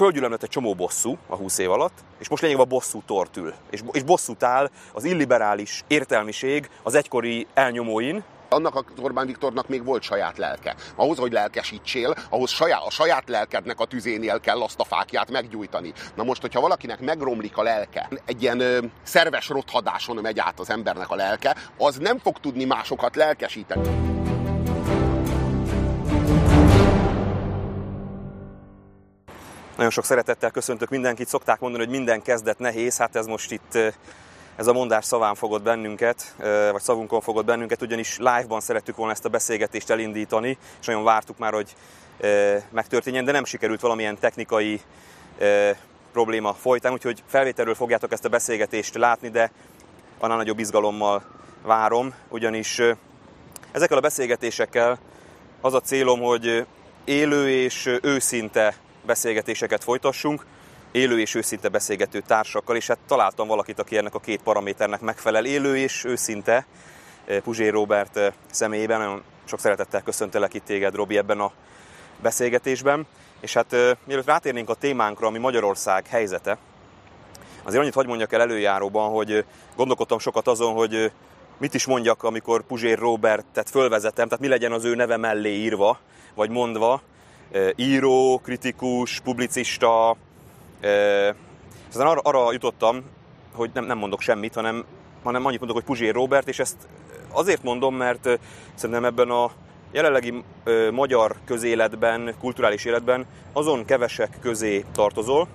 földgyűlömlött egy csomó bosszú a 20 év alatt, és most lényegében a bosszú tort ül. És, és bosszút áll az illiberális értelmiség az egykori elnyomóin, annak a Orbán Viktornak még volt saját lelke. Ahhoz, hogy lelkesítsél, ahhoz saját, a saját lelkednek a tüzénél kell azt a fákját meggyújtani. Na most, hogyha valakinek megromlik a lelke, egy ilyen ö, szerves rothadáson megy át az embernek a lelke, az nem fog tudni másokat lelkesíteni. Nagyon sok szeretettel köszöntök mindenkit. Szokták mondani, hogy minden kezdet nehéz, hát ez most itt ez a mondás szaván fogott bennünket, vagy szavunkon fogott bennünket, ugyanis live-ban szerettük volna ezt a beszélgetést elindítani, és nagyon vártuk már, hogy megtörténjen, de nem sikerült valamilyen technikai probléma folytán, úgyhogy felvételről fogjátok ezt a beszélgetést látni, de annál nagyobb izgalommal várom, ugyanis ezekkel a beszélgetésekkel az a célom, hogy élő és őszinte beszélgetéseket folytassunk, élő és őszinte beszélgető társakkal, és hát találtam valakit, aki ennek a két paraméternek megfelel. Élő és őszinte, eh, Puzsé Robert eh, személyében. Nagyon sok szeretettel köszöntelek itt téged, Robi, ebben a beszélgetésben. És hát eh, mielőtt rátérnénk a témánkra, ami Magyarország helyzete, azért annyit hagy mondjak el előjáróban, hogy gondolkodtam sokat azon, hogy mit is mondjak, amikor Puzsér Robertet fölvezetem, tehát mi legyen az ő neve mellé írva, vagy mondva, író, kritikus, publicista. Aztán arra, arra jutottam, hogy nem, nem mondok semmit, hanem, hanem annyit mondok, hogy Puzsér Robert, és ezt azért mondom, mert szerintem ebben a jelenlegi magyar közéletben, kulturális életben azon kevesek közé tartozol,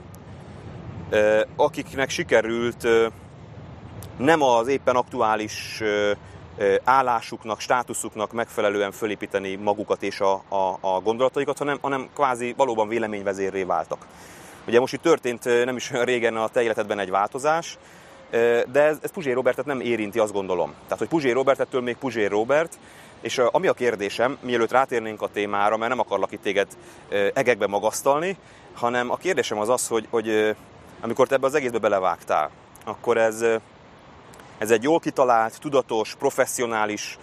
akiknek sikerült nem az éppen aktuális állásuknak, státuszuknak megfelelően fölépíteni magukat és a, a, a gondolataikat, hanem, hanem kvázi valóban véleményvezérré váltak. Ugye most itt történt nem is olyan régen a te életedben egy változás, de ez, ez Puzsé Robertet nem érinti, azt gondolom. Tehát, hogy Puzsé Robertettől még Puzsé Robert, és ami a kérdésem, mielőtt rátérnénk a témára, mert nem akarlak itt téged egekbe magasztalni, hanem a kérdésem az az, hogy, hogy amikor te ebbe az egészbe belevágtál, akkor ez ez egy jól kitalált, tudatos, professzionális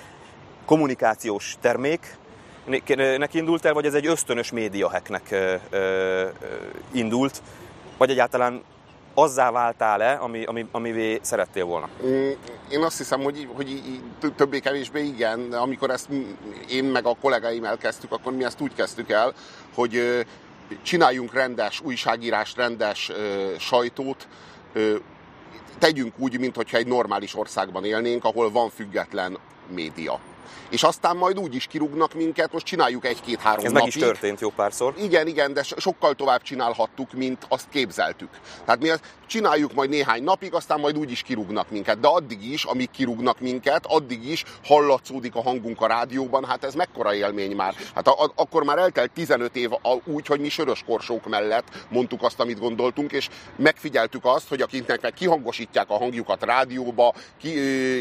kommunikációs termék, nek indult el, vagy ez egy ösztönös médiahacknek indult, vagy egyáltalán azzá váltál-e, ami, ami, amivé szerettél volna? Mm, én azt hiszem, hogy, hogy többé-kevésbé igen. Amikor ezt én meg a kollégáim elkezdtük, akkor mi ezt úgy kezdtük el, hogy csináljunk rendes újságírást, rendes sajtót, tegyünk úgy, mintha egy normális országban élnénk, ahol van független média és aztán majd úgy is kirúgnak minket, most csináljuk egy-két-három Ez napig. meg is történt jó párszor. Igen, igen, de sokkal tovább csinálhattuk, mint azt képzeltük. Tehát mi azt csináljuk majd néhány napig, aztán majd úgy is kirúgnak minket. De addig is, amíg kirúgnak minket, addig is hallatszódik a hangunk a rádióban, hát ez mekkora élmény már. Hát a, a, akkor már eltelt 15 év a, úgy, hogy mi sörös korsók mellett mondtuk azt, amit gondoltunk, és megfigyeltük azt, hogy akiknek meg kihangosítják a hangjukat rádióba, ki,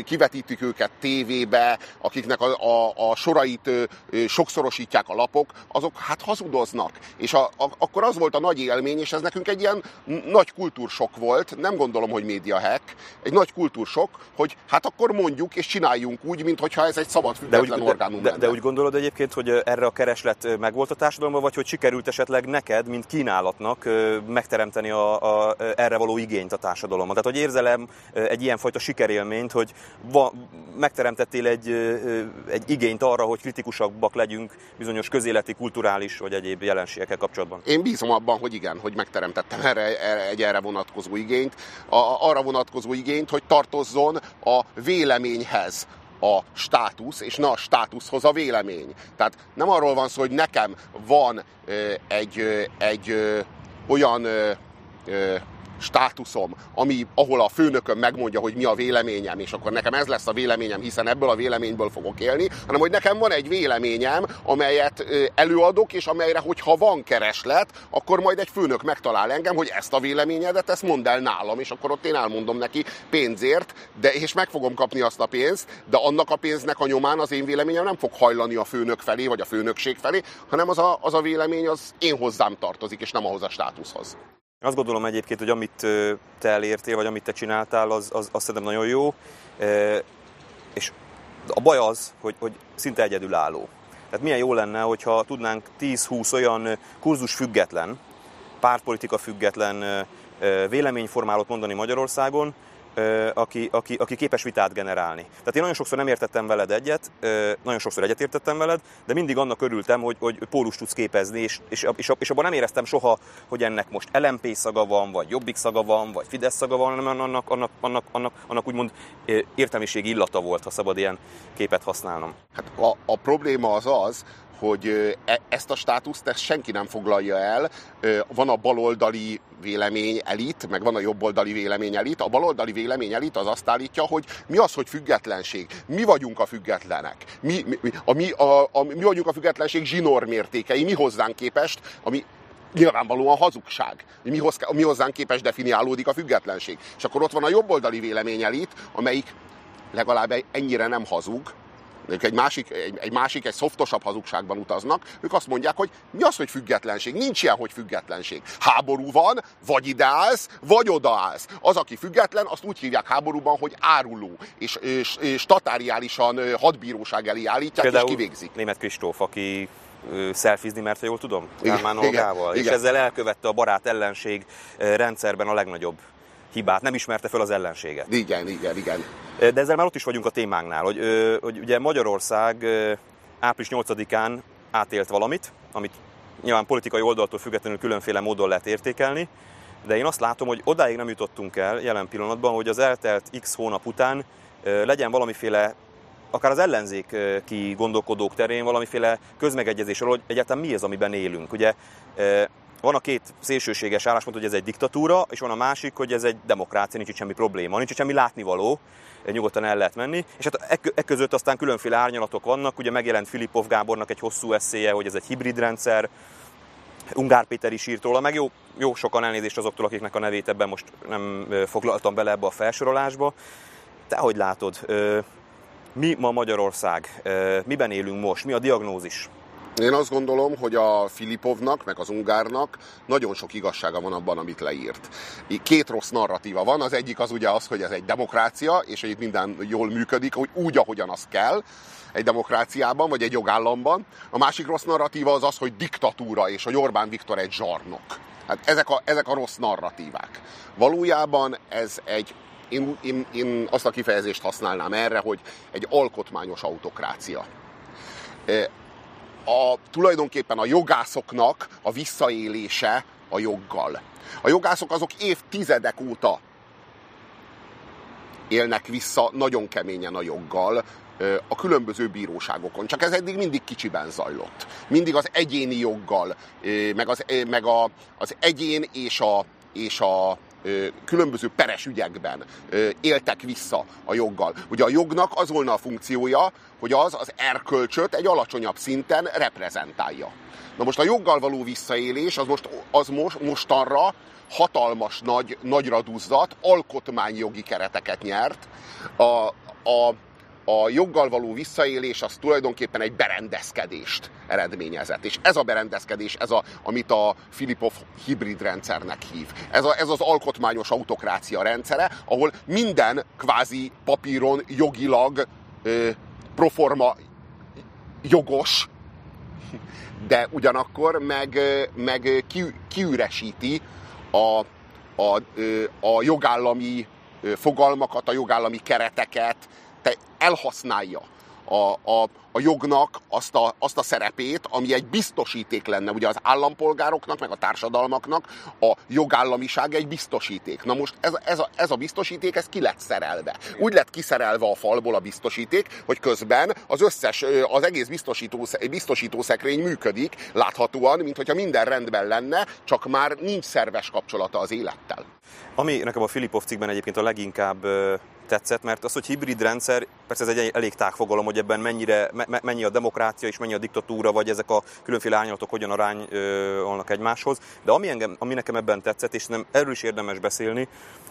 kivetítik őket tévébe, akiknek a, a, a sorait ö, ö, sokszorosítják a lapok, azok hát hazudoznak. És a, a, akkor az volt a nagy élmény, és ez nekünk egy ilyen nagy kultúrsok volt, nem gondolom, hogy média hack, egy nagy kultúrsok, hogy hát akkor mondjuk és csináljunk úgy, mintha ez egy szabad független de úgy, orgánum de, de, de úgy gondolod egyébként, hogy erre a kereslet megvolt a társadalomban, vagy hogy sikerült esetleg neked, mint kínálatnak megteremteni a, a, erre való igényt a társadalomban? Tehát, hogy érzelem egy ilyenfajta sikerélményt, hogy va, megteremtettél egy, egy igényt arra, hogy kritikusabbak legyünk bizonyos közéleti, kulturális vagy egyéb jelenségekkel kapcsolatban? Én bízom abban, hogy igen, hogy megteremtettem erre, erre egy erre vonatkozó igényt, a, arra vonatkozó igényt, hogy tartozzon a véleményhez a státusz, és ne a státuszhoz a vélemény. Tehát nem arról van szó, hogy nekem van egy, egy olyan státuszom, ami, ahol a főnököm megmondja, hogy mi a véleményem, és akkor nekem ez lesz a véleményem, hiszen ebből a véleményből fogok élni, hanem hogy nekem van egy véleményem, amelyet előadok, és amelyre, hogyha van kereslet, akkor majd egy főnök megtalál engem, hogy ezt a véleményedet, ezt mondd el nálam, és akkor ott én elmondom neki pénzért, de, és meg fogom kapni azt a pénzt, de annak a pénznek a nyomán az én véleményem nem fog hajlani a főnök felé, vagy a főnökség felé, hanem az a, az a vélemény az én hozzám tartozik, és nem ahhoz a státuszhoz. Azt gondolom egyébként, hogy amit te elértél, vagy amit te csináltál, az, az, az szerintem nagyon jó. És a baj az, hogy, hogy szinte egyedülálló. Tehát milyen jó lenne, hogyha tudnánk 10-20 olyan kurzus független pártpolitika független véleményformálót mondani Magyarországon, aki, aki, aki képes vitát generálni. Tehát én nagyon sokszor nem értettem veled egyet, nagyon sokszor egyetértettem veled, de mindig annak örültem, hogy, hogy pólus tudsz képezni, és, és, és, és abban nem éreztem soha, hogy ennek most LMP szaga van, vagy Jobbik szaga van, vagy Fidesz szaga van, hanem annak, annak, annak, annak, annak úgymond értelmiségi illata volt, ha szabad ilyen képet használnom. Hát a, a probléma az az, hogy e, ezt a státuszt ezt senki nem foglalja el. Van a baloldali vélemény elit, meg van a jobboldali vélemény elit. A baloldali vélemény elit az azt állítja, hogy mi az, hogy függetlenség. Mi vagyunk a függetlenek. Mi, mi, a, mi, a, a, mi vagyunk a függetlenség zsinór mértékei, mi hozzánk képest, ami nyilvánvalóan hazugság. Mi, hoz, mi hozzánk képest definiálódik a függetlenség. És akkor ott van a jobboldali vélemény elit, amelyik legalább ennyire nem hazug, ők egy másik, egy, egy másik, egy szoftosabb hazugságban utaznak, ők azt mondják, hogy mi az, hogy függetlenség? Nincs ilyen, hogy függetlenség. Háború van, vagy ideálsz, vagy odaállsz. Az, aki független, azt úgy hívják háborúban, hogy áruló, és, és, és tatáriálisan hadbíróság elé állítják, Például és kivégzik. Német Kristóf, aki szelfizni, mert ha jól tudom, Kálmán Olgával, és ezzel elkövette a barát ellenség rendszerben a legnagyobb hibát, nem ismerte fel az ellenséget. Igen, igen, igen. De ezzel már ott is vagyunk a témánknál, hogy, hogy ugye Magyarország április 8-án átélt valamit, amit nyilván politikai oldaltól függetlenül különféle módon lehet értékelni, de én azt látom, hogy odáig nem jutottunk el jelen pillanatban, hogy az eltelt x hónap után legyen valamiféle akár az ellenzéki gondolkodók terén valamiféle közmegegyezésről, hogy egyáltalán mi az, amiben élünk. Ugye van a két szélsőséges álláspont, hogy ez egy diktatúra, és van a másik, hogy ez egy demokrácia, nincs itt semmi probléma, nincs itt semmi látnivaló, nyugodtan el lehet menni. És hát e, e között aztán különféle árnyalatok vannak, ugye megjelent Filipov Gábornak egy hosszú eszéje, hogy ez egy hibrid rendszer, Ungár Péter is írt róla, meg jó, jó sokan elnézést azoktól, akiknek a nevét ebben most nem foglaltam bele ebbe a felsorolásba. Te hogy látod, mi ma Magyarország, miben élünk most, mi a diagnózis? Én azt gondolom, hogy a Filipovnak, meg az Ungárnak nagyon sok igazsága van abban, amit leírt. Két rossz narratíva van, az egyik az ugye az, hogy ez egy demokrácia, és hogy itt minden jól működik, hogy úgy, ahogyan az kell egy demokráciában, vagy egy jogállamban. A másik rossz narratíva az az, hogy diktatúra, és hogy Orbán Viktor egy zsarnok. Hát ezek a, ezek a rossz narratívák. Valójában ez egy én, én, én azt a kifejezést használnám erre, hogy egy alkotmányos autokrácia a, tulajdonképpen a jogászoknak a visszaélése a joggal. A jogászok azok évtizedek óta élnek vissza nagyon keményen a joggal a különböző bíróságokon. Csak ez eddig mindig kicsiben zajlott. Mindig az egyéni joggal, meg az, meg a, az egyén és a, és a különböző peres ügyekben éltek vissza a joggal. Ugye a jognak az volna a funkciója, hogy az az erkölcsöt egy alacsonyabb szinten reprezentálja. Na most a joggal való visszaélés az, most, az most, mostanra hatalmas nagy, nagyra duzzadt alkotmányjogi kereteket nyert. A, a, a joggal való visszaélés az tulajdonképpen egy berendezkedést eredményezett. És ez a berendezkedés, ez a, amit a Filipov hibrid rendszernek hív. Ez, a, ez az alkotmányos autokrácia rendszere, ahol minden kvázi papíron jogilag ö, proforma jogos, de ugyanakkor meg, meg ki, kiüresíti a, a, a jogállami fogalmakat, a jogállami kereteket, te elhasználja a, a, a jognak azt a, azt a szerepét, ami egy biztosíték lenne. Ugye az állampolgároknak, meg a társadalmaknak a jogállamiság egy biztosíték. Na most ez, ez, a, ez a biztosíték, ez ki lett szerelve. Úgy lett kiszerelve a falból a biztosíték, hogy közben az összes, az egész biztosító, biztosítószekrény működik, láthatóan, mint hogyha minden rendben lenne, csak már nincs szerves kapcsolata az élettel. Ami nekem a Filipov cikkben egyébként a leginkább tetszett, mert az, hogy hibrid rendszer, persze ez egy elég tág fogalom, hogy ebben mennyire, me, mennyi a demokrácia és mennyi a diktatúra, vagy ezek a különféle árnyalatok hogyan arányolnak egymáshoz. De ami, engem, ami nekem ebben tetszett, és nem erről is érdemes beszélni,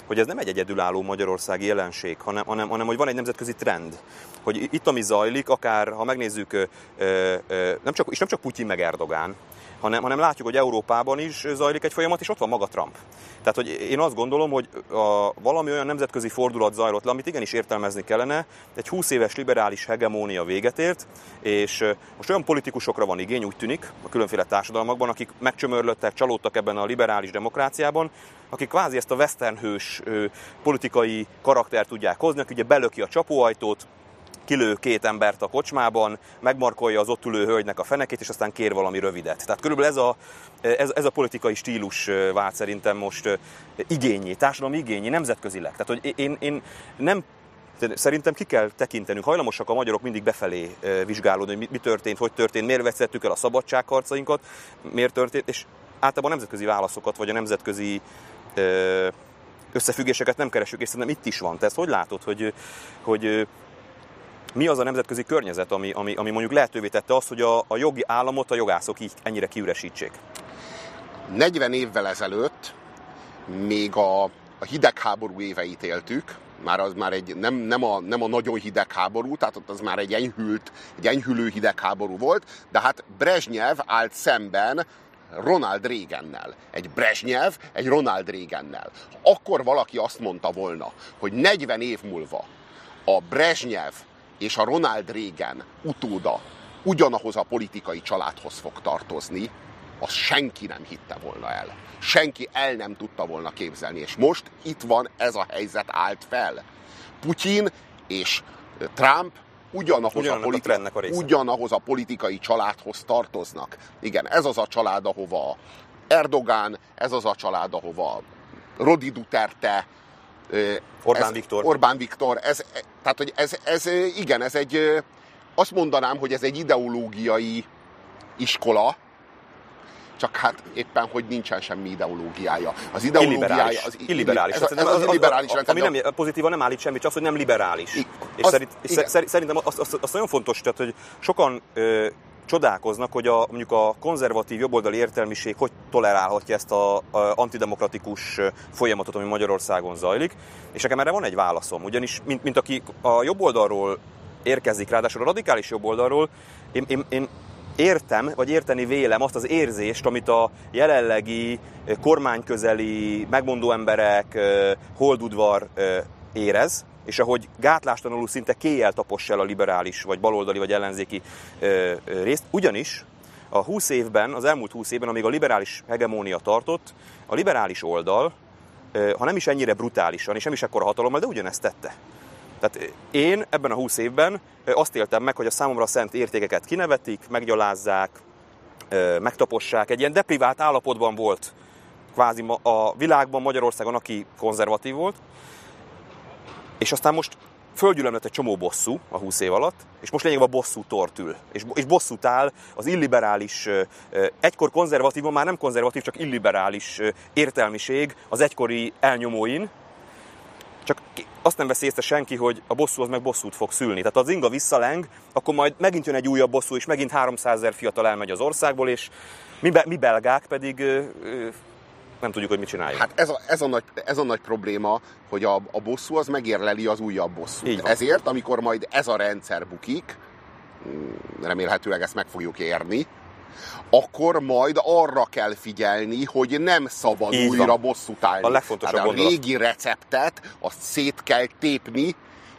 hogy ez nem egy egyedülálló magyarországi jelenség, hanem, hanem, hanem hogy van egy nemzetközi trend. Hogy itt, ami zajlik, akár ha megnézzük, nem csak, és nem csak Putyin meg Erdogán, hanem, hanem látjuk, hogy Európában is zajlik egy folyamat, és ott van maga Trump. Tehát, hogy én azt gondolom, hogy a, valami olyan nemzetközi fordulat zajlott le, amit igenis értelmezni kellene, egy 20 éves liberális hegemónia véget ért, és most olyan politikusokra van igény, úgy tűnik, a különféle társadalmakban, akik megcsömörlöttek, csalódtak ebben a liberális demokráciában, akik kvázi ezt a westernhős politikai karaktert tudják hozni, aki ugye belöki a csapóajtót, kilő két embert a kocsmában, megmarkolja az ott ülő hölgynek a fenekét, és aztán kér valami rövidet. Tehát körülbelül ez a, ez, ez a politikai stílus vált szerintem most igényi, társadalmi igényi, nemzetközileg. Tehát, hogy én, én nem Szerintem ki kell tekintenünk. Hajlamosak a magyarok mindig befelé vizsgálódni, hogy mi, történt, hogy történt, miért vesztettük el a szabadságharcainkat, miért történt, és általában a nemzetközi válaszokat, vagy a nemzetközi összefüggéseket nem keresünk, és szerintem itt is van. Te ezt hogy látod, hogy, hogy mi az a nemzetközi környezet, ami, ami, ami mondjuk lehetővé tette azt, hogy a, a jogi államot a jogászok így ennyire kiüresítsék? 40 évvel ezelőtt még a, a hidegháború éveit éltük, már az már egy, nem, nem, a, nem a nagyon hidegháború, tehát ott az már egy enyhült, egy enyhülő hidegháború volt, de hát Brezsnyev állt szemben Ronald Reagannel. Egy Brezsnyev, egy Ronald Reagannel. Akkor valaki azt mondta volna, hogy 40 év múlva a Brezsnyev és a Ronald Reagan utóda ugyanahoz a politikai családhoz fog tartozni, azt senki nem hitte volna el. Senki el nem tudta volna képzelni. És most itt van ez a helyzet állt fel. Putyin és Trump ugyanahoz a, politi- a, ugyanahoz a politikai családhoz tartoznak. Igen, ez az a család, ahova Erdogán, ez az a család, ahova Rodi Duterte, Orbán ez, Viktor. Orbán Viktor. Ez, tehát, hogy ez, ez, igen, ez egy, azt mondanám, hogy ez egy ideológiai iskola, csak hát éppen, hogy nincsen semmi ideológiája. Az ideológiája... Az, illiberális. Ez, ez, ez az, az illiberális rendszer. Ami nem, pozitíva nem állít semmit, csak hogy nem liberális. I, és, az, szerint, és szerintem azt, azt, azt nagyon fontos, tehát, hogy sokan ö, csodálkoznak, hogy a, mondjuk a konzervatív jobboldali értelmiség hogy tolerálhatja ezt a, a antidemokratikus folyamatot, ami Magyarországon zajlik. És nekem erre van egy válaszom, ugyanis, mint, mint aki a jobboldalról érkezik, ráadásul a radikális jobboldalról, én, én, én értem, vagy érteni vélem azt az érzést, amit a jelenlegi kormányközeli megmondó emberek, holdudvar érez, és ahogy gátlástalanul szinte kéjjel tapossa el a liberális, vagy baloldali, vagy ellenzéki ö, ö, részt. Ugyanis a 20 évben, az elmúlt 20 évben, amíg a liberális hegemónia tartott, a liberális oldal, ö, ha nem is ennyire brutálisan, és nem is ekkora hatalommal, de ugyanezt tette. Tehát én ebben a 20 évben azt éltem meg, hogy a számomra szent értékeket kinevetik, meggyalázzák, megtapossák. Egy ilyen deprivált állapotban volt kvázi a világban, Magyarországon, aki konzervatív volt, és aztán most földgyűlömlett egy csomó bosszú a 20 év alatt, és most lényegében a bosszú tortül. És, és bosszút áll az illiberális, egykor konzervatív, már nem konzervatív, csak illiberális értelmiség az egykori elnyomóin, csak azt nem veszi észre senki, hogy a bosszú az meg bosszút fog szülni. Tehát az inga visszaleng, akkor majd megint jön egy újabb bosszú, és megint 300 ezer fiatal elmegy az országból, és mi, be, mi belgák pedig nem tudjuk, hogy mit csináljuk. Hát ez a, ez a, nagy, ez a nagy probléma, hogy a, a bosszú az megérleli az újabb bosszút. Ezért, amikor majd ez a rendszer bukik, mm, remélhetőleg ezt meg fogjuk érni, akkor majd arra kell figyelni, hogy nem szabad Így újra van. bosszút állni. A legfontosabb hát a régi receptet, azt szét kell tépni,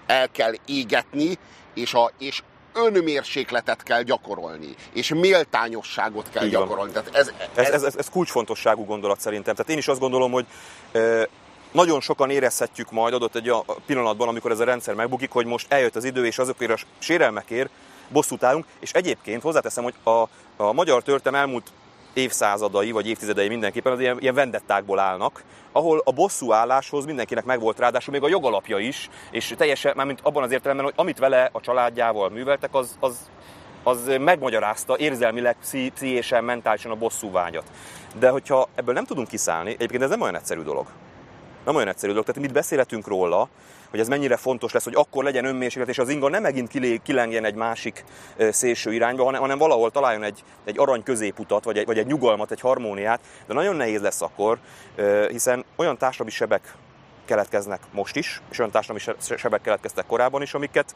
el kell égetni, és, a, és önmérsékletet kell gyakorolni, és méltányosságot kell Így gyakorolni. Tehát ez, ez, ez, ez, ez kulcsfontosságú gondolat szerintem. Tehát én is azt gondolom, hogy e, nagyon sokan érezhetjük majd adott egy a pillanatban, amikor ez a rendszer megbukik, hogy most eljött az idő, és azokért a sérelmekért bosszút állunk, és egyébként hozzáteszem, hogy a, a magyar történelem elmúlt évszázadai vagy évtizedei mindenképpen az ilyen, ilyen vendettákból állnak, ahol a bosszú álláshoz mindenkinek megvolt ráadásul még a jogalapja is, és teljesen, már mint abban az értelemben, hogy amit vele a családjával műveltek, az, az, az megmagyarázta érzelmileg, pszichésen, mentálisan a bosszú vágyat. De hogyha ebből nem tudunk kiszállni, egyébként ez nem olyan egyszerű dolog. Nem olyan egyszerű dolog. Tehát mit beszélhetünk róla, hogy ez mennyire fontos lesz, hogy akkor legyen önmérséklet, és az inga nem megint kilengjen egy másik szélső irányba, hanem, hanem valahol találjon egy, egy arany középutat, vagy egy, vagy egy nyugalmat, egy harmóniát, de nagyon nehéz lesz akkor, hiszen olyan társadalmi sebek keletkeznek most is, és olyan társadalmi sebek keletkeztek korábban is, amiket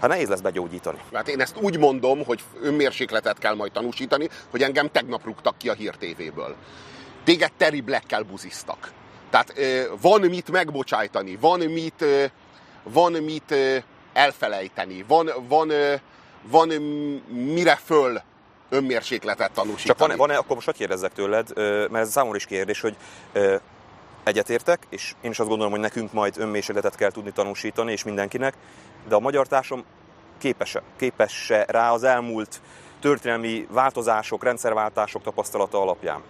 Hát nehéz lesz begyógyítani. Hát én ezt úgy mondom, hogy önmérsékletet kell majd tanúsítani, hogy engem tegnap rúgtak ki a Hír TV-ből. Téged Terry Black-kel buziztak. Tehát van mit megbocsájtani, van mit, van mit elfelejteni, van, van, van mire föl önmérsékletet tanúsítani. Csak van-e, van-e akkor most kérdezzek tőled, mert ez számomra is kérdés, hogy egyetértek, és én is azt gondolom, hogy nekünk majd önmérsékletet kell tudni tanúsítani, és mindenkinek, de a magyar társam képes-e, képes-e rá az elmúlt történelmi változások, rendszerváltások tapasztalata alapján?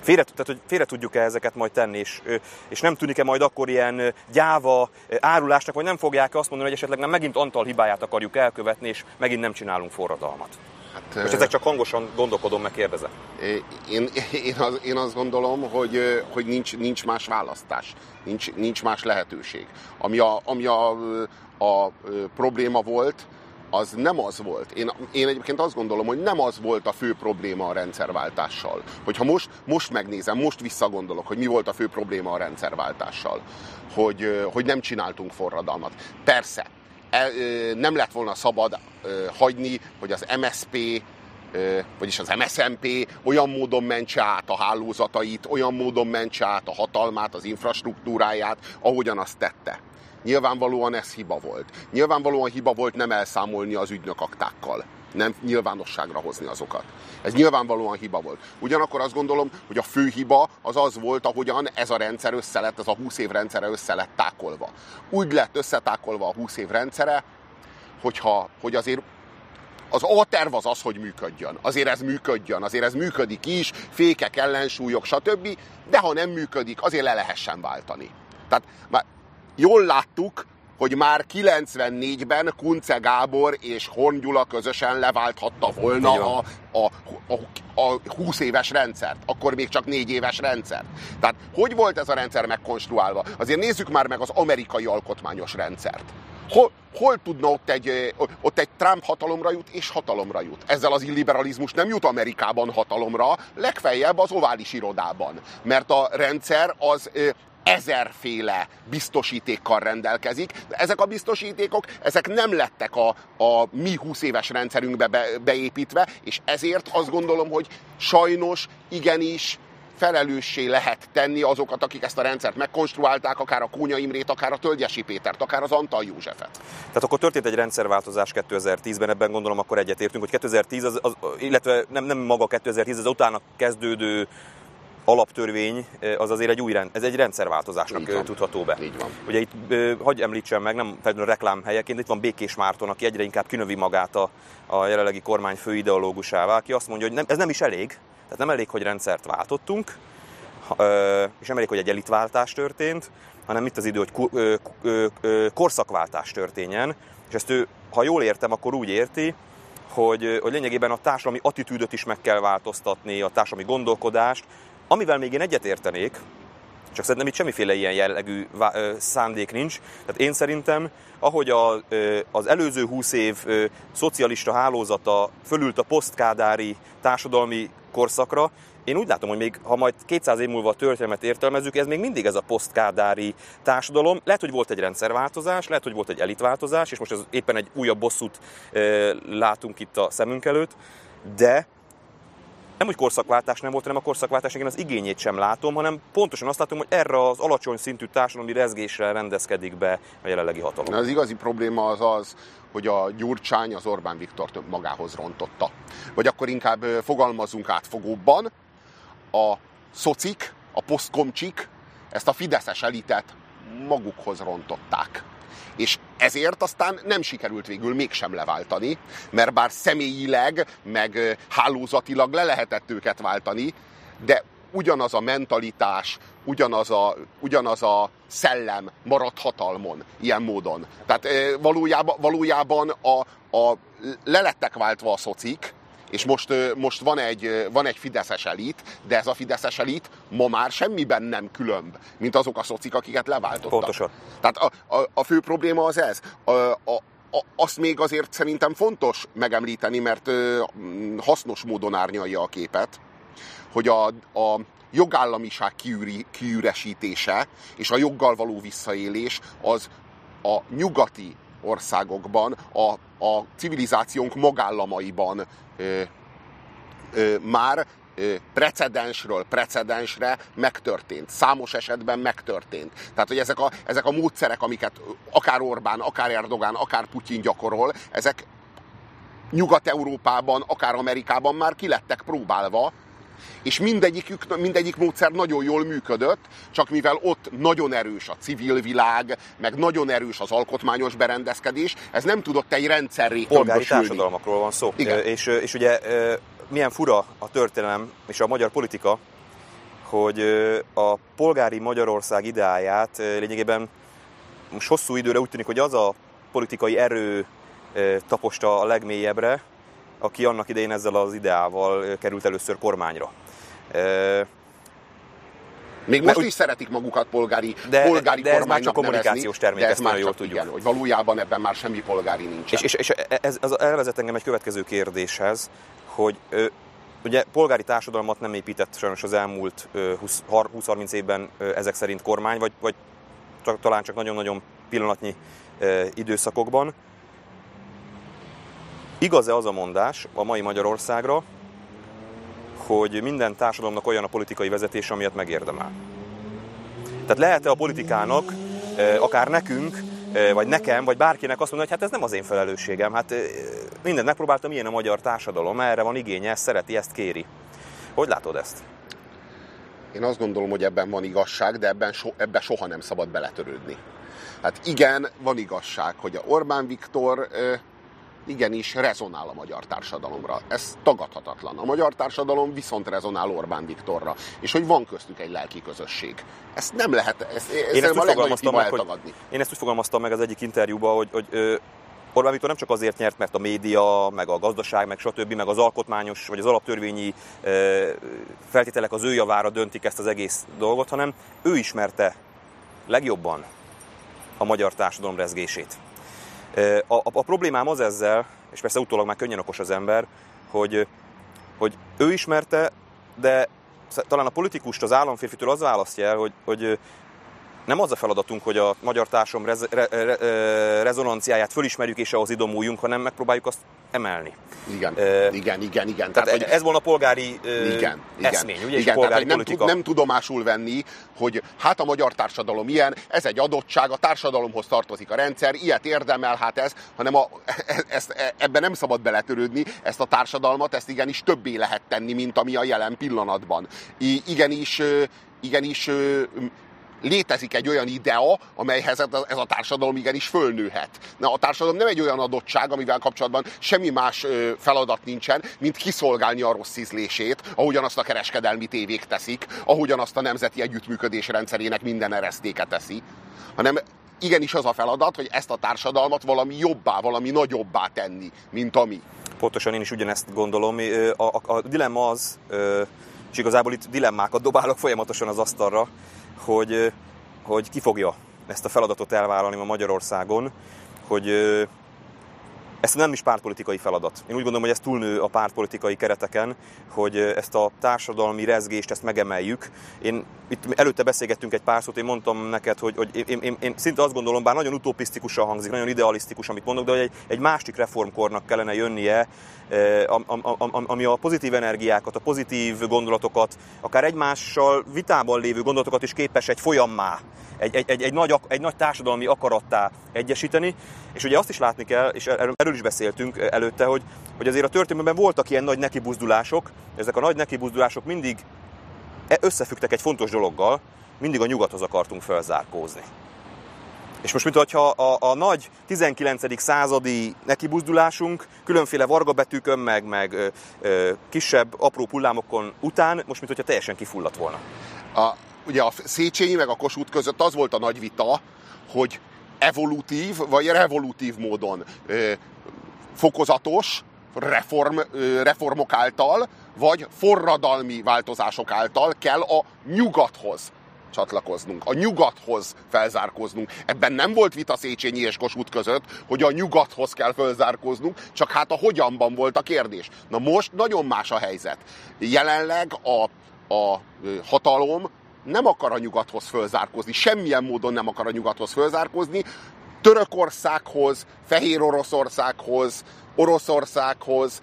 Félre, tehát, hogy félre tudjuk-e ezeket majd tenni, és, és nem tűnik-e majd akkor ilyen gyáva árulásnak, vagy nem fogják azt mondani, hogy esetleg nem megint Antal hibáját akarjuk elkövetni, és megint nem csinálunk forradalmat. Hát, Most ezek csak hangosan gondolkodom, meg kérdezem. Én, én, az, én azt gondolom, hogy, hogy nincs, nincs más választás, nincs, nincs más lehetőség. Ami a, ami a, a, a probléma volt, az nem az volt. Én, én egyébként azt gondolom, hogy nem az volt a fő probléma a rendszerváltással. Hogyha most, most megnézem, most visszagondolok, hogy mi volt a fő probléma a rendszerváltással, hogy, hogy nem csináltunk forradalmat. Persze, el, nem lett volna szabad hagyni, hogy az MSP vagyis az MSMP olyan módon mentse át a hálózatait, olyan módon mentse át a hatalmát, az infrastruktúráját, ahogyan azt tette. Nyilvánvalóan ez hiba volt. Nyilvánvalóan hiba volt nem elszámolni az ügynökaktákkal nem nyilvánosságra hozni azokat. Ez nyilvánvalóan hiba volt. Ugyanakkor azt gondolom, hogy a fő hiba az az volt, ahogyan ez a rendszer össze ez a 20 év rendszere össze tákolva. Úgy lett összetákolva a 20 év rendszere, hogyha, hogy azért az A terv az az, hogy működjön. Azért ez működjön, azért ez működik is, fékek, ellensúlyok, stb. De ha nem működik, azért le lehessen váltani. Tehát jól láttuk, hogy már 94-ben Kunce Gábor és Horn Gyula közösen leválthatta volna a, a, a, a 20 éves rendszert, akkor még csak 4 éves rendszert. Tehát hogy volt ez a rendszer megkonstruálva? Azért nézzük már meg az amerikai alkotmányos rendszert. Hol, hol tudna ott egy, ott egy Trump hatalomra jut, és hatalomra jut. Ezzel az illiberalizmus nem jut Amerikában hatalomra, legfeljebb az ovális irodában. Mert a rendszer az ezerféle biztosítékkal rendelkezik. Ezek a biztosítékok, ezek nem lettek a, a mi 20 éves rendszerünkbe be, beépítve, és ezért azt gondolom, hogy sajnos igenis felelőssé lehet tenni azokat, akik ezt a rendszert megkonstruálták, akár a Kónya Imrét, akár a Tölgyesi Pétert, akár az Antal Józsefet. Tehát akkor történt egy rendszerváltozás 2010-ben, ebben gondolom akkor egyetértünk, hogy 2010, az, az, illetve nem, nem maga 2010, az utána kezdődő alaptörvény az azért egy új rend, ez egy rendszerváltozásnak tudható be. Így van. Ugye itt, hagyj említsem meg, nem feltétlenül reklám helyeként, itt van Békés Márton, aki egyre inkább kinövi magát a, a jelenlegi kormány fő ideológusává, aki azt mondja, hogy nem, ez nem is elég, tehát nem elég, hogy rendszert váltottunk, és nem elég, hogy egy elitváltás történt, hanem itt az idő, hogy korszakváltás történjen, és ezt ő, ha jól értem, akkor úgy érti, hogy, hogy lényegében a társadalmi attitűdöt is meg kell változtatni, a társadalmi gondolkodást, Amivel még én egyetértenék, csak szerintem itt semmiféle ilyen jellegű szándék nincs. Tehát én szerintem, ahogy a, az előző húsz év szocialista hálózata fölült a posztkádári társadalmi korszakra, én úgy látom, hogy még ha majd 200 év múlva a történelmet értelmezzük, ez még mindig ez a posztkádári társadalom. Lehet, hogy volt egy rendszerváltozás, lehet, hogy volt egy elitváltozás, és most ez éppen egy újabb bosszút látunk itt a szemünk előtt, de nem úgy korszakváltás nem volt, hanem a korszakváltás igen az igényét sem látom, hanem pontosan azt látom, hogy erre az alacsony szintű társadalmi rezgésre rendezkedik be a jelenlegi hatalom. Az igazi probléma az az, hogy a Gyurcsány az Orbán Viktort magához rontotta. Vagy akkor inkább fogalmazunk átfogóbban, a szocik, a posztkomcsik ezt a fideszes elitet magukhoz rontották és ezért aztán nem sikerült végül mégsem leváltani, mert bár személyileg, meg hálózatilag le lehetett őket váltani, de ugyanaz a mentalitás, ugyanaz a, ugyanaz a szellem maradt hatalmon, ilyen módon. Tehát valójában, valójában a, a, lelettek váltva a szocik, és most, most van, egy, van egy fideszes elit, de ez a fideszes elit ma már semmiben nem különb, mint azok a szocik, akiket leváltottak. Pontosan. Tehát a, a, a fő probléma az ez. A, a, azt még azért szerintem fontos megemlíteni, mert hasznos módon árnyalja a képet, hogy a, a jogállamiság kiüri, kiüresítése és a joggal való visszaélés az a nyugati országokban, a, a civilizációnk magállamaiban ö, ö, már precedensről precedensre megtörtént. Számos esetben megtörtént. Tehát, hogy ezek a, ezek a módszerek, amiket akár Orbán, akár Erdogán, akár Putyin gyakorol, ezek Nyugat-Európában, akár Amerikában már kilettek próbálva, és mindegyikük, mindegyik módszer nagyon jól működött, csak mivel ott nagyon erős a civil világ, meg nagyon erős az alkotmányos berendezkedés, ez nem tudott egy rendszerré Polgári társadalmakról van szó. Igen. És, és ugye milyen fura a történelem és a magyar politika, hogy a polgári Magyarország ideáját lényegében most hosszú időre úgy tűnik, hogy az a politikai erő taposta a legmélyebbre, aki annak idején ezzel az ideával került először kormányra. Még most Mert, is szeretik magukat polgári, de, polgári de ez már csak kommunikációs termék, ezt nagyon jól tudjuk. Igen, hogy valójában ebben már semmi polgári nincs. És, és, és ez, ez elvezet engem egy következő kérdéshez, hogy ugye polgári társadalmat nem épített sajnos az elmúlt 20-30 évben ezek szerint kormány, vagy, vagy csak, talán csak nagyon-nagyon pillanatnyi időszakokban. Igaz-e az a mondás a mai Magyarországra, hogy minden társadalomnak olyan a politikai vezetés, amilyet megérdemel? Tehát lehet-e a politikának, akár nekünk, vagy nekem, vagy bárkinek azt mondani, hogy hát ez nem az én felelősségem, hát mindent megpróbáltam, ilyen a magyar társadalom, erre van igénye, ezt szereti, ezt kéri. Hogy látod ezt? Én azt gondolom, hogy ebben van igazság, de ebben, so, ebben soha nem szabad beletörődni. Hát igen, van igazság, hogy a Orbán Viktor igenis rezonál a magyar társadalomra. Ez tagadhatatlan. A magyar társadalom viszont rezonál Orbán Viktorra. És hogy van köztük egy lelki közösség. Ezt nem lehet, ezt, ezt én ezt úgy fogalmaztam meg, hogy, Én ezt úgy fogalmaztam meg az egyik interjúban, hogy, hogy ö, Orbán Viktor nem csak azért nyert, mert a média, meg a gazdaság, meg stb., meg az alkotmányos, vagy az alaptörvényi feltételek az ő javára döntik ezt az egész dolgot, hanem ő ismerte legjobban a magyar társadalom rezgését. A, a, a problémám az ezzel, és persze utólag már könnyen okos az ember, hogy, hogy ő ismerte, de talán a politikust az államférfitől az választja el, hogy, hogy nem az a feladatunk, hogy a magyar társadalom rez, re, re, rezonanciáját fölismerjük és ahhoz idomuljunk, hanem megpróbáljuk azt emelni. Igen, uh, igen, igen, igen. Tehát, tehát hogy ez volna a polgári uh, igen, eszmény, ugye? Igen, polgári tehát, nem, nem tudomásul venni, hogy hát a magyar társadalom ilyen, ez egy adottság, a társadalomhoz tartozik a rendszer, ilyet érdemel, hát ez, hanem a, ezt, e, ebben nem szabad beletörődni, ezt a társadalmat, ezt igenis többé lehet tenni, mint ami a jelen pillanatban. I, igenis, igenis létezik egy olyan idea, amelyhez ez a társadalom igenis fölnőhet. Na, a társadalom nem egy olyan adottság, amivel kapcsolatban semmi más feladat nincsen, mint kiszolgálni a rossz ízlését, ahogyan azt a kereskedelmi tévék teszik, ahogyan azt a nemzeti együttműködés rendszerének minden eresztéke teszi, hanem igenis az a feladat, hogy ezt a társadalmat valami jobbá, valami nagyobbá tenni, mint ami. Pontosan én is ugyanezt gondolom. A, a, a dilemma az, és igazából itt dilemmákat dobálok folyamatosan az asztalra, hogy, hogy ki fogja ezt a feladatot elvállalni ma Magyarországon, hogy ez nem is pártpolitikai feladat. Én úgy gondolom, hogy ez túlnő a pártpolitikai kereteken, hogy ezt a társadalmi rezgést, ezt megemeljük. Én itt előtte beszélgettünk egy pár szót, én mondtam neked, hogy, hogy én, én, én szinte azt gondolom, bár nagyon utopisztikusan hangzik, nagyon idealisztikus, amit mondok, de hogy egy, egy másik reformkornak kellene jönnie, ami a pozitív energiákat, a pozitív gondolatokat, akár egymással vitában lévő gondolatokat is képes egy folyammá egy, egy, egy, egy, nagy, egy nagy társadalmi akarattá egyesíteni. És ugye azt is látni kell, és erről is beszéltünk előtte, hogy, hogy azért a történelemben voltak ilyen nagy nekibuzdulások, ezek a nagy nekibuzdulások mindig e, összefüggtek egy fontos dologgal, mindig a nyugathoz akartunk felzárkózni. És most, mintha a, a nagy 19. századi nekibuzdulásunk különféle vargabetűkön, meg, meg ö, ö, kisebb, apró hullámokon után, most, mintha teljesen kifulladt volna. A, ugye a Széchenyi meg a Kossuth között az volt a nagy vita, hogy evolutív vagy revolutív módon ö, fokozatos reform, ö, reformok által, vagy forradalmi változások által kell a nyugathoz csatlakoznunk, a nyugathoz felzárkóznunk. Ebben nem volt vita Széchenyi és Kossuth között, hogy a nyugathoz kell felzárkóznunk, csak hát a hogyanban volt a kérdés. Na most nagyon más a helyzet. Jelenleg a, a hatalom nem akar a nyugathoz fölzárkózni, semmilyen módon nem akar a nyugathoz fölzárkózni, Törökországhoz, Fehér Oroszországhoz, Oroszországhoz,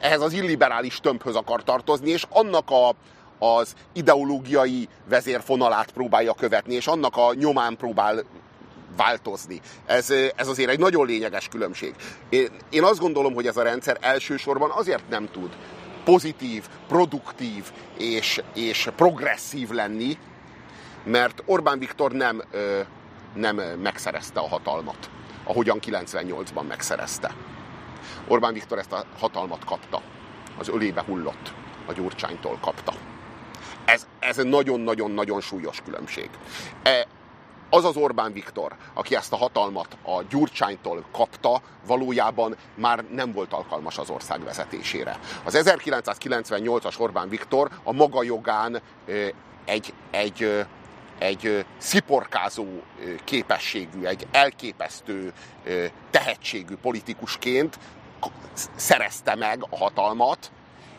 ehhez az illiberális tömbhöz akar tartozni, és annak a, az ideológiai vezérfonalát próbálja követni, és annak a nyomán próbál változni. Ez, ez azért egy nagyon lényeges különbség. Én, én azt gondolom, hogy ez a rendszer elsősorban azért nem tud pozitív, produktív és, és progresszív lenni, mert Orbán Viktor nem, nem megszerezte a hatalmat, ahogyan 98-ban megszerezte. Orbán Viktor ezt a hatalmat kapta. Az ölébe hullott. A Gyurcsánytól kapta. Ez, ez nagyon-nagyon-nagyon súlyos különbség. E, az az Orbán Viktor, aki ezt a hatalmat a Gyurcsánytól kapta, valójában már nem volt alkalmas az ország vezetésére. Az 1998-as Orbán Viktor a maga jogán egy, egy, egy sziporkázó képességű, egy elképesztő tehetségű politikusként szerezte meg a hatalmat,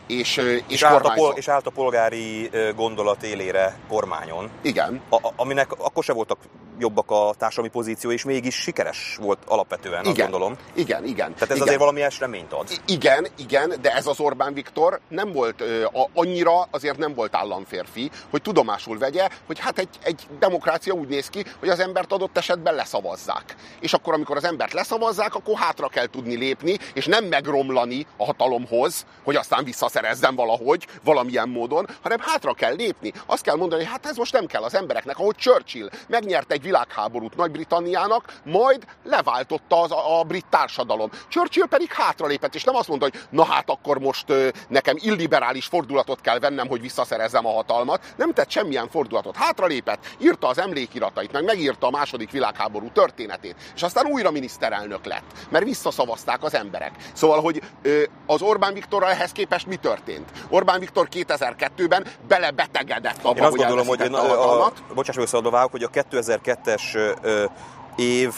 és, és, és, állt a pol- és állt a polgári gondolat élére kormányon. Igen. A, aminek akkor se voltak jobbak a társadalmi pozíció, és mégis sikeres volt alapvetően, igen, azt gondolom. Igen, igen. Tehát ez igen. azért valami reményt ad. Igen, igen, de ez az Orbán Viktor nem volt a, annyira, azért nem volt államférfi, hogy tudomásul vegye, hogy hát egy, egy demokrácia úgy néz ki, hogy az embert adott esetben leszavazzák. És akkor, amikor az embert leszavazzák, akkor hátra kell tudni lépni, és nem megromlani a hatalomhoz, hogy aztán visszaszerezzen valahogy, valamilyen módon, hanem hátra kell lépni. Azt kell mondani, hogy hát ez most nem kell az embereknek, ahogy Churchill megnyert egy világháborút Nagy-Britanniának, majd leváltotta az a, a brit társadalom. Churchill pedig hátralépett, és nem azt mondta, hogy na hát akkor most ö, nekem illiberális fordulatot kell vennem, hogy visszaszerezzem a hatalmat. Nem tett semmilyen fordulatot. Hátralépett, írta az emlékiratait, meg megírta a második világháború történetét, és aztán újra miniszterelnök lett, mert visszaszavazták az emberek. Szóval, hogy ö, az Orbán Viktorral ehhez képest mi történt? Orbán Viktor 2002-ben belebetegedett abba, Én azt hogy gondolom, hogy a hatalmat. A, bocsáss hogy a 2002-es év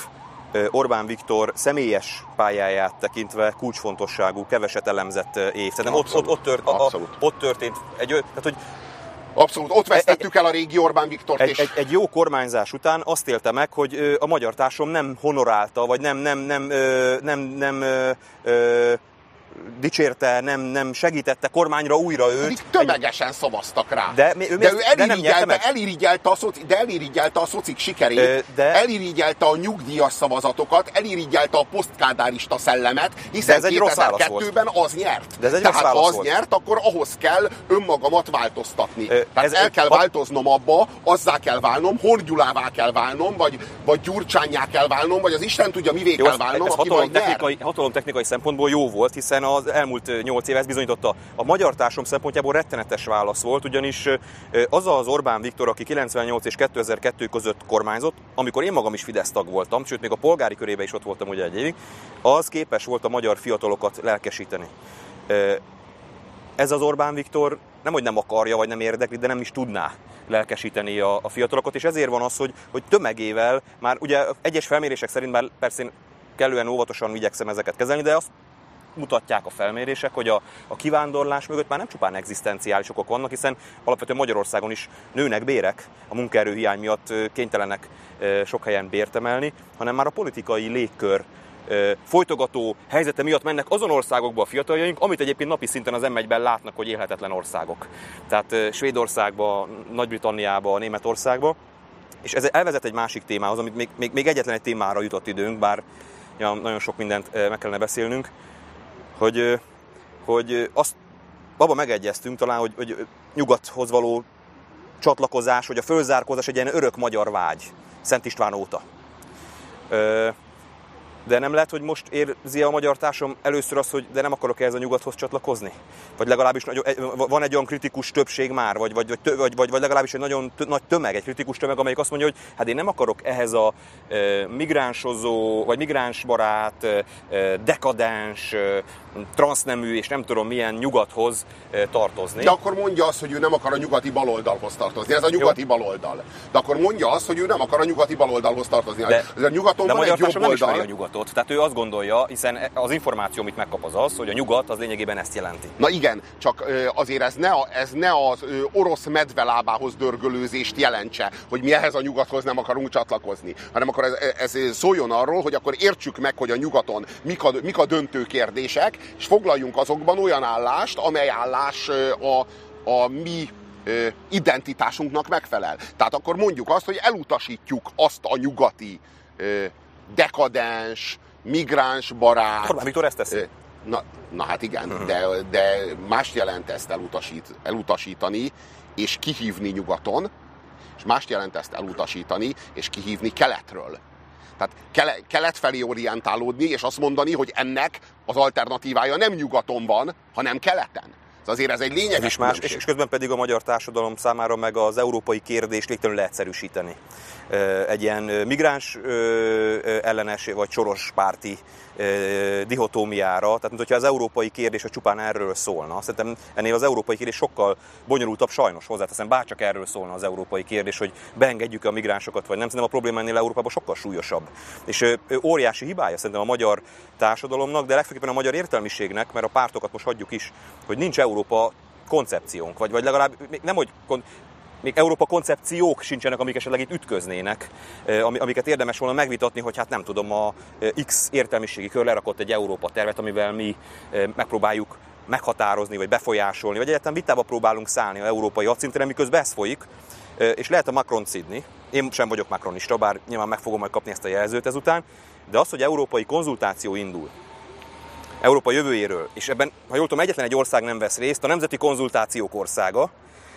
Orbán Viktor személyes pályáját tekintve kulcsfontosságú, keveset elemzett év. Tehát ott, ott, ott, tört, a, ott történt egy, tehát, hogy Abszolút, ott vesztettük egy, el a régi Orbán Viktort egy, Egy, egy jó kormányzás után azt élte meg, hogy a magyar társadalom nem honorálta, vagy nem, nem, nem, nem, nem, nem dicsérte, nem, nem segítette kormányra újra őt. Pedig tömegesen szavaztak rá. De, ő, de ő elirigyelte, elirigyelte, a szoci, de elirigyelte a szocik sikerét, de... elirigyelte a nyugdíjas szavazatokat, elirigyelte a posztkádárista szellemet, hiszen 2002-ben az nyert. De ez egy Tehát ha az volt. nyert, akkor ahhoz kell önmagamat változtatni. Ö, Tehát ez, el kell változnom abba, azzá kell válnom, Horgyulává kell válnom, vagy, vagy Gyurcsányá kell válnom, vagy az Isten tudja, mivé jó, kell válnom, aki hatalomtechnikai, hatalomtechnikai szempontból jó volt, hiszen az elmúlt 8 év ezt bizonyította. A magyar társadalom szempontjából rettenetes válasz volt, ugyanis az az Orbán Viktor, aki 98 és 2002 között kormányzott, amikor én magam is Fidesz tag voltam, sőt még a polgári körében is ott voltam ugye egy évig, az képes volt a magyar fiatalokat lelkesíteni. Ez az Orbán Viktor nem, hogy nem akarja, vagy nem érdekli, de nem is tudná lelkesíteni a, a fiatalokat, és ezért van az, hogy, hogy tömegével, már ugye egyes felmérések szerint, már persze én kellően óvatosan igyekszem ezeket kezelni, de azt mutatják a felmérések, hogy a, a kivándorlás mögött már nem csupán egzisztenciális okok vannak, hiszen alapvetően Magyarországon is nőnek bérek, a munkaerőhiány miatt kénytelenek sok helyen bért emelni, hanem már a politikai légkör folytogató helyzete miatt mennek azon országokba a fiataljaink, amit egyébként napi szinten az m látnak, hogy élhetetlen országok. Tehát Svédországba, Nagy-Britanniába, Németországba. És ez elvezet egy másik témához, amit még, még, még egyetlen egy témára jutott időnk, bár ja, nagyon sok mindent meg kellene beszélnünk hogy, hogy azt abban megegyeztünk talán, hogy, hogy nyugathoz való csatlakozás, hogy a fölzárkózás egy ilyen örök magyar vágy, Szent István óta. De nem lehet, hogy most érzi a magyar társam először azt, hogy de nem akarok ehhez a nyugathoz csatlakozni? Vagy legalábbis van egy olyan kritikus többség már, vagy, vagy, vagy, vagy, vagy legalábbis egy nagyon nagy tömeg, egy kritikus tömeg, amelyik azt mondja, hogy hát én nem akarok ehhez a e, migránsozó, vagy migránsbarát, e, dekadens, e, transznemű és nem tudom milyen nyugathoz tartozni. De akkor mondja azt, hogy ő nem akar a nyugati baloldalhoz tartozni. Ez a nyugati Jó. baloldal. De akkor mondja azt, hogy ő nem akar a nyugati baloldalhoz tartozni. De, ez a nyugaton de van egy jobb oldal. A nyugatot nyugatot. Tehát ő azt gondolja, hiszen az információ, amit megkap az az, hogy a nyugat az lényegében ezt jelenti. Na igen, csak azért ez ne, a, ez ne az orosz medvelábához dörgölőzést jelentse, hogy mi ehhez a nyugathoz nem akarunk csatlakozni, hanem akkor ez, ez szóljon arról, hogy akkor értsük meg, hogy a nyugaton mik a, mik a döntő kérdések, és foglaljunk azokban olyan állást, amely állás a, a mi identitásunknak megfelel. Tehát akkor mondjuk azt, hogy elutasítjuk azt a nyugati dekadens, migráns barát. Orbán Viktor ezt teszi. Na, na hát igen, uh-huh. de, de mást jelent ezt elutasít, elutasítani és kihívni nyugaton, és mást jelent ezt elutasítani és kihívni keletről. Tehát kelet felé orientálódni, és azt mondani, hogy ennek az alternatívája nem nyugaton van, hanem keleten. Azért ez egy lényeges is más, és közben pedig a magyar társadalom számára meg az európai kérdés végtelenül leegyszerűsíteni. Egy ilyen migráns ellenes vagy soros párti dihotómiára, tehát mint hogyha az európai kérdés a csupán erről szólna. Szerintem ennél az európai kérdés sokkal bonyolultabb, sajnos hozzáteszem, bárcsak erről szólna az európai kérdés, hogy beengedjük a migránsokat, vagy nem. Szerintem a probléma ennél Európában sokkal súlyosabb. És óriási hibája szerintem a magyar társadalomnak, de legfőképpen a magyar értelmiségnek, mert a pártokat most hagyjuk is, hogy nincs Európa koncepciónk, vagy, vagy legalább nem, hogy még Európa koncepciók sincsenek, amik esetleg itt ütköznének, amiket érdemes volna megvitatni, hogy hát nem tudom, a X értelmiségi kör lerakott egy Európa tervet, amivel mi megpróbáljuk meghatározni, vagy befolyásolni, vagy egyáltalán vitába próbálunk szállni a európai adszintre, miközben ez folyik, és lehet a Macron szidni. Én sem vagyok Macronista, bár nyilván meg fogom majd kapni ezt a jelzőt ezután, de az, hogy európai konzultáció indul, Európa jövőjéről, és ebben, ha jól tudom, egyetlen egy ország nem vesz részt, a Nemzeti Konzultációk országa,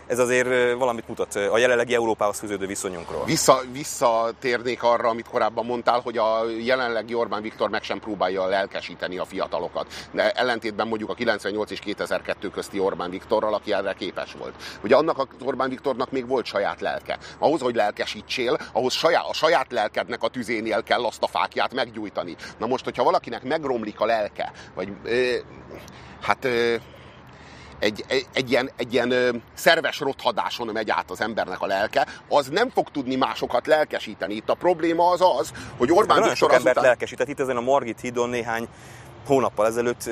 ez azért valamit mutat a jelenlegi Európához fűződő viszonyunkról. Vissza, visszatérnék arra, amit korábban mondtál, hogy a jelenlegi Orbán Viktor meg sem próbálja lelkesíteni a fiatalokat. De ellentétben mondjuk a 98 és 2002 közti Orbán Viktorral, aki erre képes volt. Ugye annak az Orbán Viktornak még volt saját lelke. Ahhoz, hogy lelkesítsél, ahhoz saját, a saját lelkednek a tüzénél kell azt a fákját meggyújtani. Na most, hogyha valakinek megromlik a lelke, vagy ö, hát ö, egy, egy, egy ilyen, egy ilyen szerves rothadáson megy át az embernek a lelke, az nem fog tudni másokat lelkesíteni. Itt a probléma az az, hogy Orbán Viktor sok azután... embert lelkesített. Itt ezen a Margit hídon néhány hónappal ezelőtt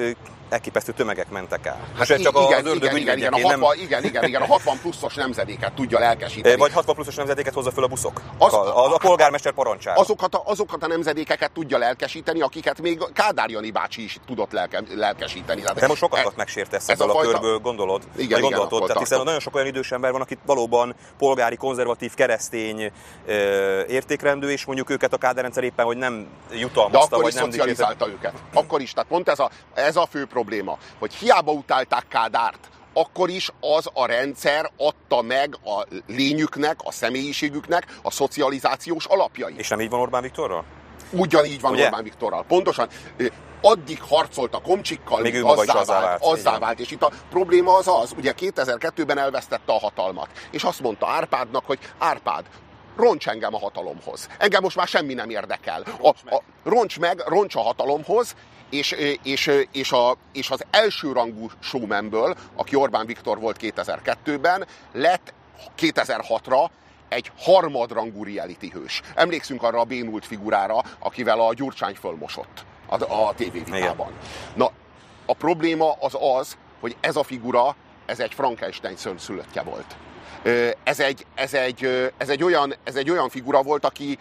elképesztő tömegek mentek el. Hát Most csak igen, az igen, igen, igen, a 60, nem... igen, igen, igen, a 60 pluszos nemzedéket tudja lelkesíteni. Vagy 60 pluszos nemzedéket hozza föl a buszok. Az, a, a polgármester parancsára. Azokat a, azokat a nemzedékeket tudja lelkesíteni, akiket még Kádár Jani bácsi is tudott lelke, lelkesíteni. Tehát, De most sokakat e, megsértesz ezzel a, fajta... körből, gondolod? Igen, igen, gondoltod, tehát hiszen nagyon sok olyan idős ember van, akit valóban polgári, konzervatív, keresztény ö, értékrendű, és mondjuk őket a Kádár rendszer éppen, hogy nem jutalmazta, De akkor vagy is nem szocializálta őket. Akkor is. Tehát pont ez a, ez a fő probléma, hogy hiába utálták Kádárt, akkor is az a rendszer adta meg a lényüknek, a személyiségüknek a szocializációs alapjait. És nem így van Orbán Viktorral? Ugyanígy van Ugye? Orbán Viktorral. Pontosan. Addig harcolt a komcsikkal, még azzá, azzá vált. vált azzá vált. És itt a probléma az az, ugye 2002-ben elvesztette a hatalmat. És azt mondta Árpádnak, hogy Árpád, roncs engem a hatalomhoz. Engem most már semmi nem érdekel. Roncs a, a, roncs meg, roncs a hatalomhoz, és, és, és, a, és az elsőrangú showmanből, aki Orbán Viktor volt 2002-ben, lett 2006-ra egy harmadrangú reality hős. Emlékszünk arra a bénult figurára, akivel a Gyurcsány fölmosott a, a tévévitában. Na, a probléma az az, hogy ez a figura, ez egy Frankenstein szörnyszülöttje volt ez egy, ez, egy, ez, egy olyan, ez egy olyan figura volt, aki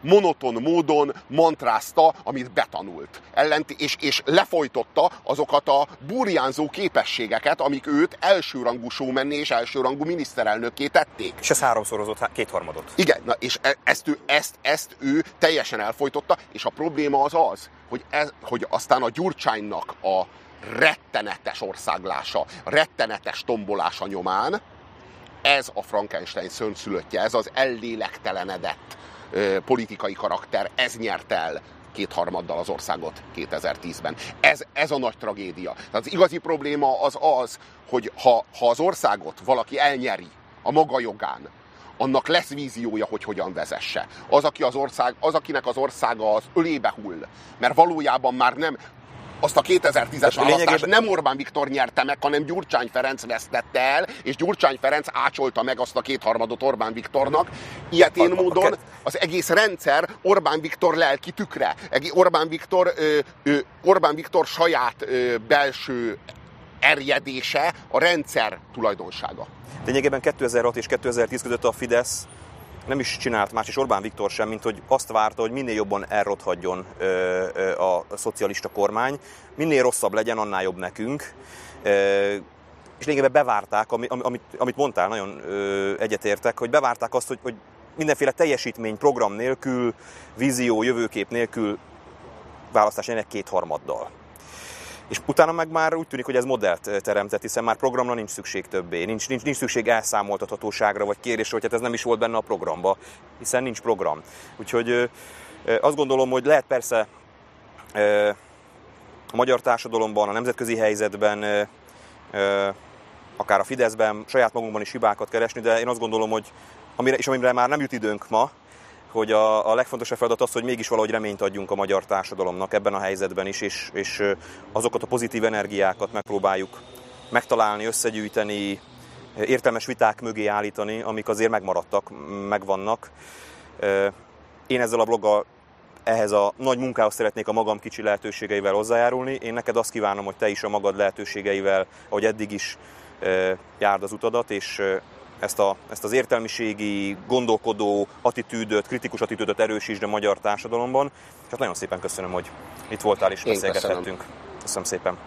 monoton módon mantrázta, amit betanult. Ellent, és, és lefolytotta azokat a burjánzó képességeket, amik őt elsőrangú showmenné és elsőrangú miniszterelnökké tették. És ez háromszorozott kétharmadot. Igen, na, és e, ezt ő, ezt, ezt ő teljesen elfolytotta, és a probléma az az, hogy, ez, hogy aztán a Gyurcsánynak a rettenetes országlása, rettenetes tombolása nyomán, ez a Frankenstein szörnyszülöttje, ez az ellélektelenedett ö, politikai karakter, ez nyert el kétharmaddal az országot 2010-ben. Ez, ez a nagy tragédia. Tehát az igazi probléma az az, hogy ha, ha az országot valaki elnyeri a maga jogán, annak lesz víziója, hogy hogyan vezesse. Az, aki az ország, az akinek az országa az ölébe hull, mert valójában már nem azt a 2010-es választást nem Orbán Viktor nyerte meg, hanem Gyurcsány Ferenc vesztette el, és Gyurcsány Ferenc ácsolta meg azt a kétharmadot Orbán Viktornak. Ilyetén módon az egész rendszer Orbán Viktor lelki tükre. Orbán Viktor, Orbán Viktor saját belső erjedése a rendszer tulajdonsága. Lényegében 2006 és 2010 között a Fidesz nem is csinált más, és Orbán Viktor sem, mint hogy azt várta, hogy minél jobban elrothadjon a szocialista kormány, minél rosszabb legyen, annál jobb nekünk. És lényegében bevárták, amit, amit mondtál, nagyon egyetértek, hogy bevárták azt, hogy, hogy mindenféle teljesítmény, program nélkül, vízió, jövőkép nélkül választás ennek kétharmaddal. És utána meg már úgy tűnik, hogy ez modellt teremtett, hiszen már programra nincs szükség többé, nincs, nincs, nincs szükség elszámoltathatóságra, vagy kérésre, hogy hát ez nem is volt benne a programba, hiszen nincs program. Úgyhogy azt gondolom, hogy lehet persze a magyar társadalomban, a nemzetközi helyzetben, akár a Fideszben, saját magunkban is hibákat keresni, de én azt gondolom, hogy amire, és amire már nem jut időnk ma, hogy a, a legfontosabb feladat az, hogy mégis valahogy reményt adjunk a magyar társadalomnak ebben a helyzetben is, és, és azokat a pozitív energiákat megpróbáljuk megtalálni, összegyűjteni, értelmes viták mögé állítani, amik azért megmaradtak, megvannak. Én ezzel a bloggal ehhez a nagy munkához szeretnék a magam kicsi lehetőségeivel hozzájárulni. Én neked azt kívánom, hogy te is a magad lehetőségeivel, ahogy eddig is járd az utadat, és ezt, a, ezt az értelmiségi, gondolkodó attitűdöt, kritikus attitűdöt erősítsd a magyar társadalomban. És hát nagyon szépen köszönöm, hogy itt voltál és beszélgethettünk. Köszönöm. köszönöm szépen.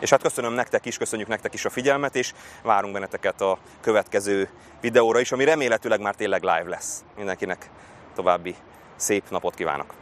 És hát köszönöm nektek is, köszönjük nektek is a figyelmet, és várunk benneteket a következő videóra is, ami remélhetőleg már tényleg live lesz. Mindenkinek további szép napot kívánok!